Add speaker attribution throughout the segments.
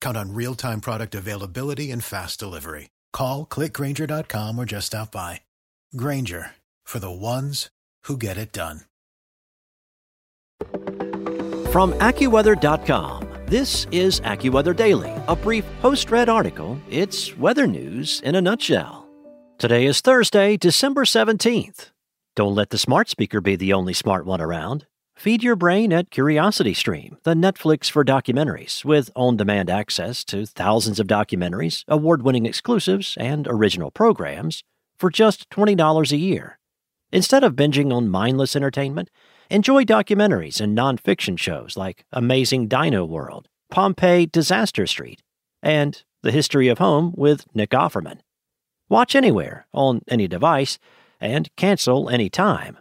Speaker 1: Count on real time product availability and fast delivery. Call clickgrainger.com or just stop by. Grainger for the ones who get it done.
Speaker 2: From AccuWeather.com, this is AccuWeather Daily, a brief post read article. It's weather news in a nutshell. Today is Thursday, December 17th. Don't let the smart speaker be the only smart one around. Feed your brain at CuriosityStream, the Netflix for documentaries, with on demand access to thousands of documentaries, award winning exclusives, and original programs for just $20 a year. Instead of binging on mindless entertainment, enjoy documentaries and nonfiction shows like Amazing Dino World, Pompeii Disaster Street, and The History of Home with Nick Offerman. Watch anywhere, on any device, and cancel any time.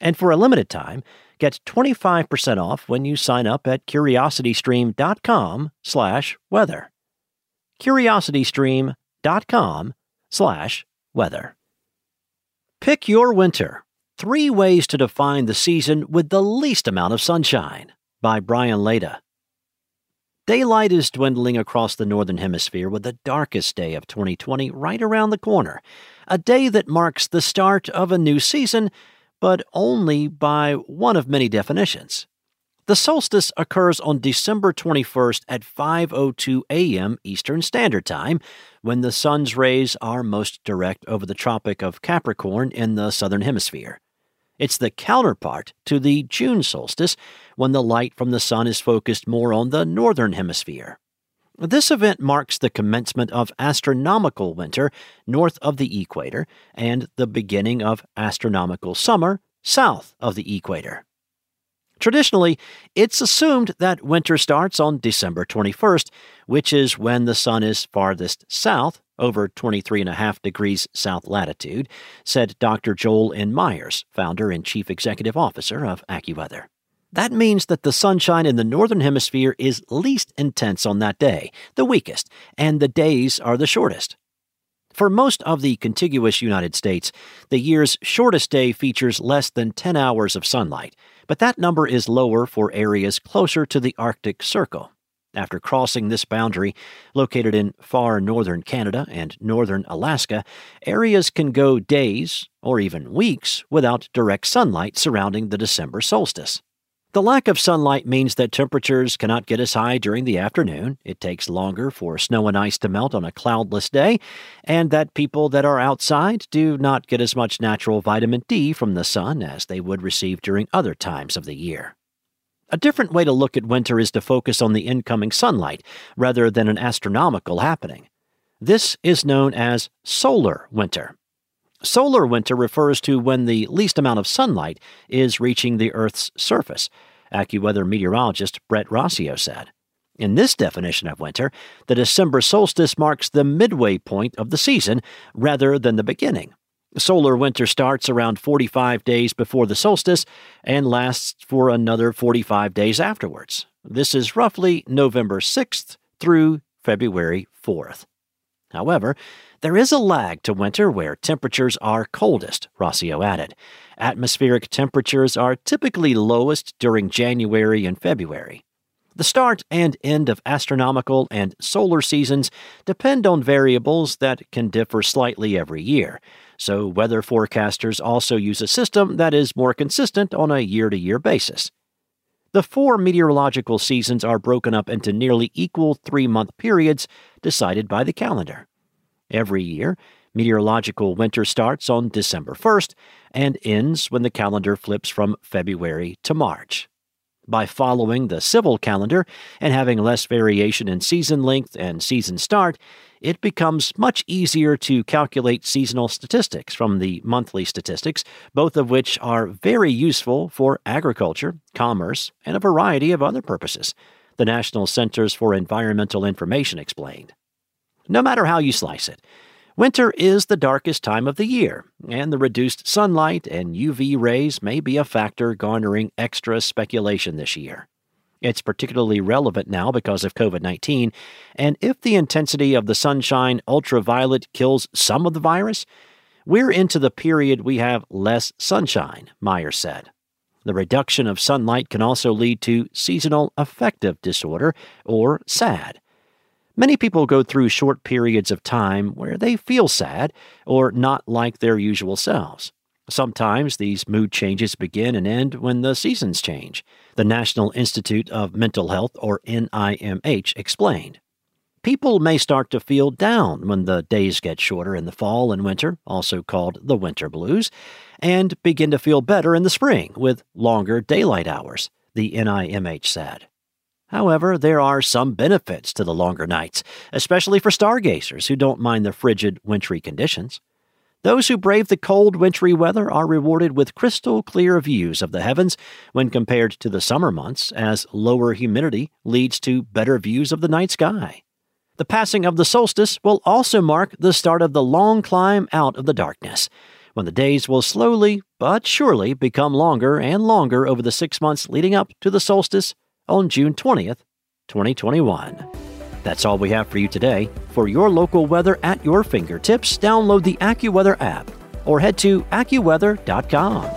Speaker 2: And for a limited time, Get 25% off when you sign up at curiositystream.com slash weather. curiositystream.com slash weather. Pick your winter. Three ways to define the season with the least amount of sunshine by Brian Lada. Daylight is dwindling across the Northern Hemisphere with the darkest day of 2020 right around the corner, a day that marks the start of a new season but only by one of many definitions. The solstice occurs on December 21st at 5:02 a.m. Eastern Standard Time, when the sun's rays are most direct over the Tropic of Capricorn in the southern hemisphere. It's the counterpart to the June solstice, when the light from the sun is focused more on the northern hemisphere. This event marks the commencement of astronomical winter north of the equator and the beginning of astronomical summer south of the equator. Traditionally, it's assumed that winter starts on December 21st, which is when the sun is farthest south, over 23.5 degrees south latitude, said Dr. Joel N. Myers, founder and chief executive officer of AccuWeather. That means that the sunshine in the northern hemisphere is least intense on that day, the weakest, and the days are the shortest. For most of the contiguous United States, the year's shortest day features less than 10 hours of sunlight, but that number is lower for areas closer to the Arctic Circle. After crossing this boundary, located in far northern Canada and northern Alaska, areas can go days, or even weeks, without direct sunlight surrounding the December solstice. The lack of sunlight means that temperatures cannot get as high during the afternoon. It takes longer for snow and ice to melt on a cloudless day, and that people that are outside do not get as much natural vitamin D from the sun as they would receive during other times of the year. A different way to look at winter is to focus on the incoming sunlight rather than an astronomical happening. This is known as solar winter. Solar winter refers to when the least amount of sunlight is reaching the Earth's surface, AccuWeather meteorologist Brett Rossio said. In this definition of winter, the December solstice marks the midway point of the season rather than the beginning. Solar winter starts around 45 days before the solstice and lasts for another 45 days afterwards. This is roughly November 6th through February 4th. However, there is a lag to winter where temperatures are coldest, Rossio added. Atmospheric temperatures are typically lowest during January and February. The start and end of astronomical and solar seasons depend on variables that can differ slightly every year, so weather forecasters also use a system that is more consistent on a year to year basis. The four meteorological seasons are broken up into nearly equal three month periods decided by the calendar. Every year, meteorological winter starts on December 1st and ends when the calendar flips from February to March. By following the civil calendar and having less variation in season length and season start, it becomes much easier to calculate seasonal statistics from the monthly statistics, both of which are very useful for agriculture, commerce, and a variety of other purposes, the National Centers for Environmental Information explained. No matter how you slice it, winter is the darkest time of the year, and the reduced sunlight and UV rays may be a factor garnering extra speculation this year. It's particularly relevant now because of COVID 19, and if the intensity of the sunshine ultraviolet kills some of the virus, we're into the period we have less sunshine, Meyer said. The reduction of sunlight can also lead to seasonal affective disorder, or SAD. Many people go through short periods of time where they feel sad or not like their usual selves. Sometimes these mood changes begin and end when the seasons change, the National Institute of Mental Health, or NIMH, explained. People may start to feel down when the days get shorter in the fall and winter, also called the winter blues, and begin to feel better in the spring with longer daylight hours, the NIMH said. However, there are some benefits to the longer nights, especially for stargazers who don't mind the frigid, wintry conditions. Those who brave the cold, wintry weather are rewarded with crystal clear views of the heavens when compared to the summer months, as lower humidity leads to better views of the night sky. The passing of the solstice will also mark the start of the long climb out of the darkness, when the days will slowly but surely become longer and longer over the six months leading up to the solstice on June 20th, 2021. That's all we have for you today. For your local weather at your fingertips, download the AccuWeather app or head to AccuWeather.com.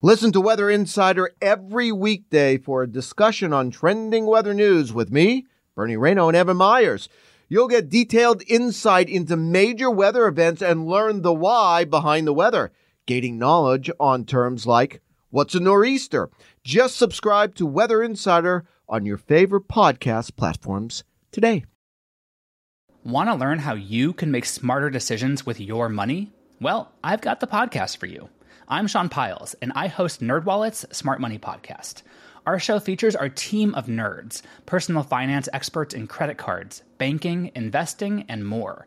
Speaker 3: Listen to Weather Insider every weekday for a discussion on trending weather news with me, Bernie Rayno, and Evan Myers. You'll get detailed insight into major weather events and learn the why behind the weather, gaining knowledge on terms like what's a nor'easter. Just subscribe to Weather Insider on your favorite podcast platforms today.
Speaker 4: Want to learn how you can make smarter decisions with your money? Well, I've got the podcast for you. I'm Sean Pyles, and I host NerdWallet's Smart Money Podcast. Our show features our team of nerds, personal finance experts in credit cards, banking, investing, and more.